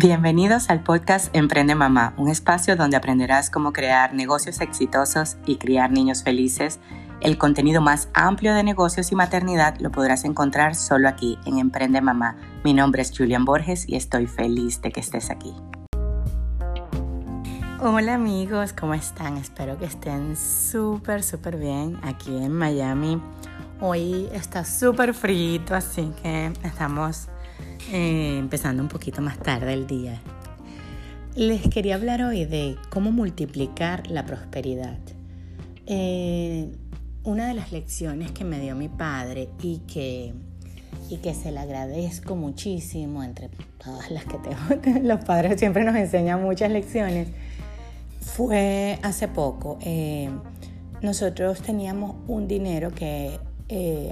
Bienvenidos al podcast Emprende Mamá, un espacio donde aprenderás cómo crear negocios exitosos y criar niños felices. El contenido más amplio de negocios y maternidad lo podrás encontrar solo aquí en Emprende Mamá. Mi nombre es Julian Borges y estoy feliz de que estés aquí. Hola amigos, ¿cómo están? Espero que estén súper, súper bien aquí en Miami. Hoy está súper frito, así que estamos eh, empezando un poquito más tarde el día. Les quería hablar hoy de cómo multiplicar la prosperidad. Eh, una de las lecciones que me dio mi padre y que, y que se le agradezco muchísimo entre todas las que tengo, los padres siempre nos enseñan muchas lecciones, fue hace poco. Eh, nosotros teníamos un dinero que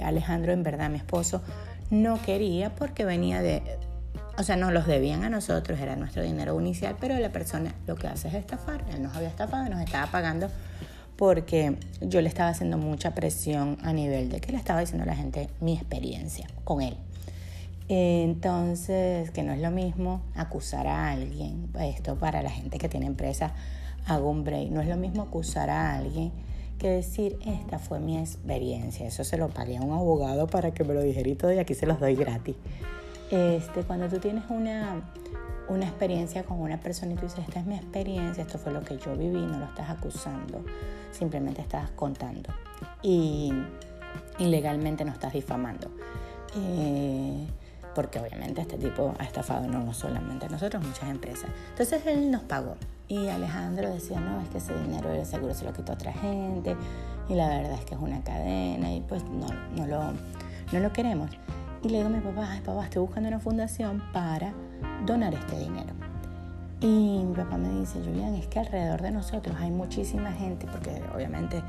Alejandro, en verdad, mi esposo, no quería porque venía de, o sea, nos los debían a nosotros, era nuestro dinero inicial, pero la persona lo que hace es estafar. Él nos había estafado, nos estaba pagando porque yo le estaba haciendo mucha presión a nivel de que le estaba diciendo a la gente mi experiencia con él. Entonces, que no es lo mismo acusar a alguien, esto para la gente que tiene empresa, hago un no es lo mismo acusar a alguien que decir, esta fue mi experiencia. Eso se lo pagué a un abogado para que me lo dijera y todo, y aquí se los doy gratis. Este, cuando tú tienes una, una experiencia con una persona y tú dices, esta es mi experiencia, esto fue lo que yo viví, no lo estás acusando, simplemente estás contando. Y, ilegalmente no estás difamando. Eh, porque obviamente este tipo ha estafado no solamente a nosotros, muchas empresas. Entonces él nos pagó y Alejandro decía, no, es que ese dinero el seguro se lo quitó otra gente y la verdad es que es una cadena y pues no, no, lo, no lo queremos. Y le digo a mi papá, ay papá, estoy buscando una fundación para donar este dinero. Y mi papá me dice, Julián, es que alrededor de nosotros hay muchísima gente, porque obviamente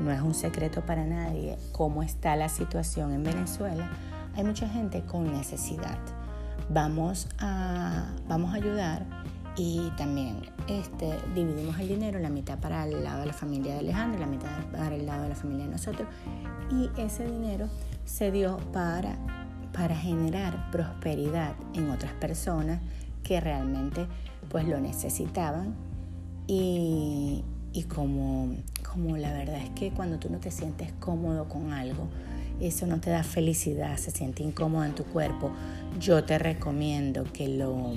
no es un secreto para nadie cómo está la situación en Venezuela, hay mucha gente con necesidad. Vamos a, vamos a ayudar y también este, dividimos el dinero, la mitad para el lado de la familia de Alejandro, la mitad para el lado de la familia de nosotros. Y ese dinero se dio para, para generar prosperidad en otras personas que realmente pues lo necesitaban. Y, y como, como la verdad es que cuando tú no te sientes cómodo con algo, eso no te da felicidad, se siente incómodo en tu cuerpo, yo te recomiendo que lo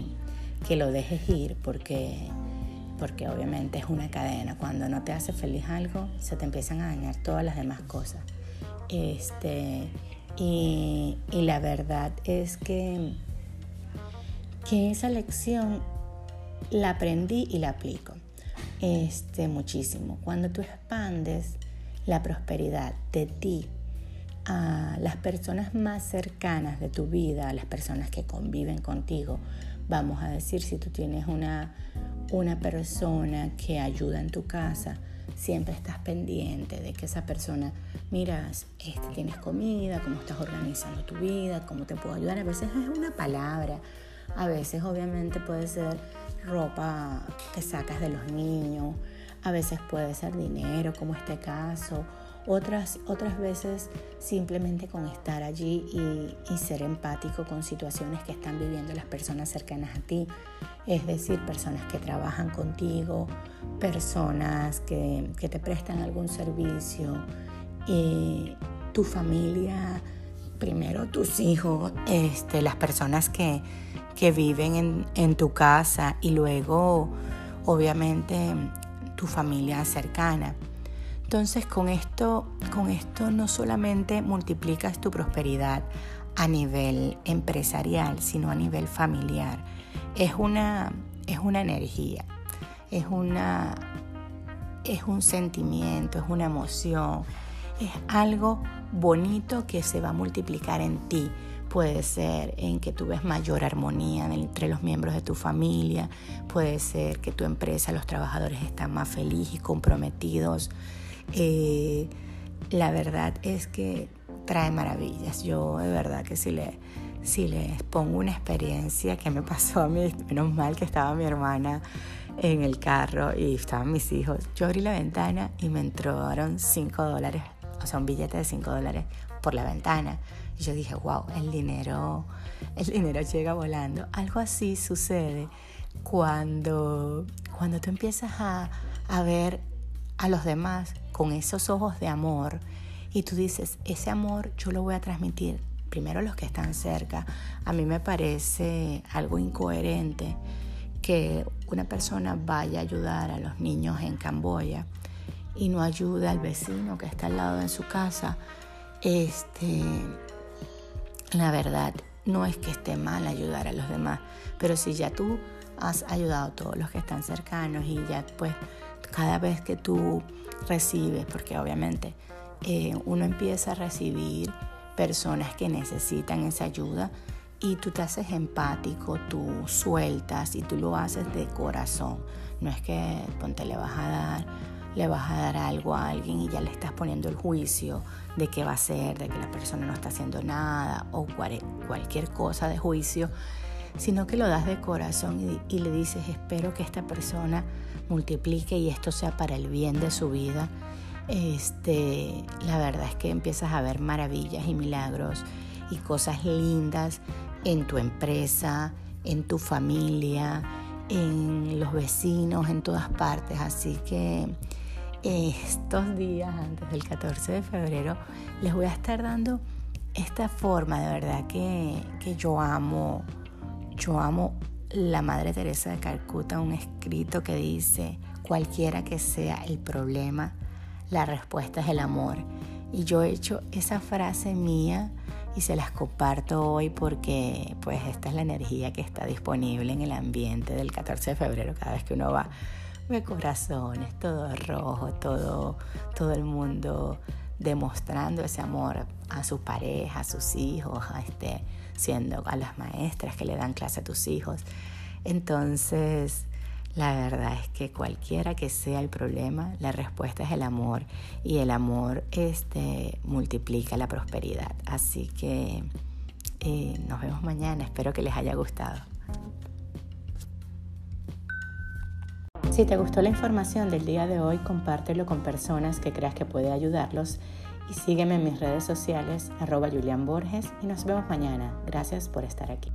que lo dejes ir porque, porque obviamente es una cadena. Cuando no te hace feliz algo, se te empiezan a dañar todas las demás cosas. Este, y, y la verdad es que, que esa lección la aprendí y la aplico este, muchísimo. Cuando tú expandes la prosperidad de ti a las personas más cercanas de tu vida, a las personas que conviven contigo, Vamos a decir, si tú tienes una, una persona que ayuda en tu casa, siempre estás pendiente de que esa persona, miras, este, tienes comida, cómo estás organizando tu vida, cómo te puedo ayudar. A veces es una palabra, a veces obviamente puede ser ropa que sacas de los niños, a veces puede ser dinero, como este caso, otras, otras veces simplemente con estar allí y, ser empático con situaciones que están viviendo las personas cercanas a ti, es decir, personas que trabajan contigo, personas que, te prestan algún servicio, y tu familia, primero tus hijos, este, las personas que, viven en, en tu casa y luego obviamente tu familia cercana. Entonces con esto, con esto no solamente multiplicas tu prosperidad a nivel empresarial, sino a nivel familiar. Es una, es una energía, es, una, es un sentimiento, es una emoción, es algo bonito que se va a multiplicar en ti. Puede ser en que tú ves mayor armonía entre los miembros de tu familia, puede ser que tu empresa, los trabajadores están más felices y comprometidos eh, la verdad es que trae maravillas. Yo de verdad que si, le, si les pongo una experiencia que me pasó a mí, menos mal que estaba mi hermana en el carro y estaban mis hijos. Yo abrí la ventana y me entraron 5 dólares, o sea, un billete de 5 dólares por la ventana. Y yo dije, wow, el dinero el dinero llega volando. Algo así sucede cuando, cuando tú empiezas a, a ver a los demás con esos ojos de amor y tú dices, ese amor yo lo voy a transmitir primero a los que están cerca. A mí me parece algo incoherente que una persona vaya a ayudar a los niños en Camboya y no ayude al vecino que está al lado de su casa. Este, la verdad, no es que esté mal ayudar a los demás, pero si ya tú has ayudado a todos los que están cercanos y ya pues cada vez que tú recibes, porque obviamente eh, uno empieza a recibir personas que necesitan esa ayuda y tú te haces empático, tú sueltas y tú lo haces de corazón. No es que ponte le vas a dar, le vas a dar algo a alguien y ya le estás poniendo el juicio de qué va a hacer, de que la persona no está haciendo nada o cualquier cosa de juicio, sino que lo das de corazón y, le dices, espero que esta persona multiplique y esto sea para el bien de su vida este, la verdad es que empiezas a ver maravillas y milagros y cosas lindas en tu empresa, en tu familia, en los vecinos, en todas partes. Así que estos días antes del 14 de febrero les voy a estar dando esta forma de verdad que, que yo amo. Yo amo la Madre Teresa de Calcuta, un escrito que dice, cualquiera que sea el problema, la respuesta es el amor. Y yo he hecho esa frase mía y se las comparto hoy porque pues esta es la energía que está disponible en el ambiente del 14 de febrero cada vez que uno va. Ve corazones, todo rojo, todo, todo el mundo demostrando ese amor a su pareja, a sus hijos, a este, siendo a las maestras que le dan clase a tus hijos. Entonces, la verdad es que cualquiera que sea el problema, la respuesta es el amor y el amor este, multiplica la prosperidad. Así que eh, nos vemos mañana, espero que les haya gustado. Si te gustó la información del día de hoy, compártelo con personas que creas que puede ayudarlos y sígueme en mis redes sociales, arroba Julián Borges, y nos vemos mañana. Gracias por estar aquí.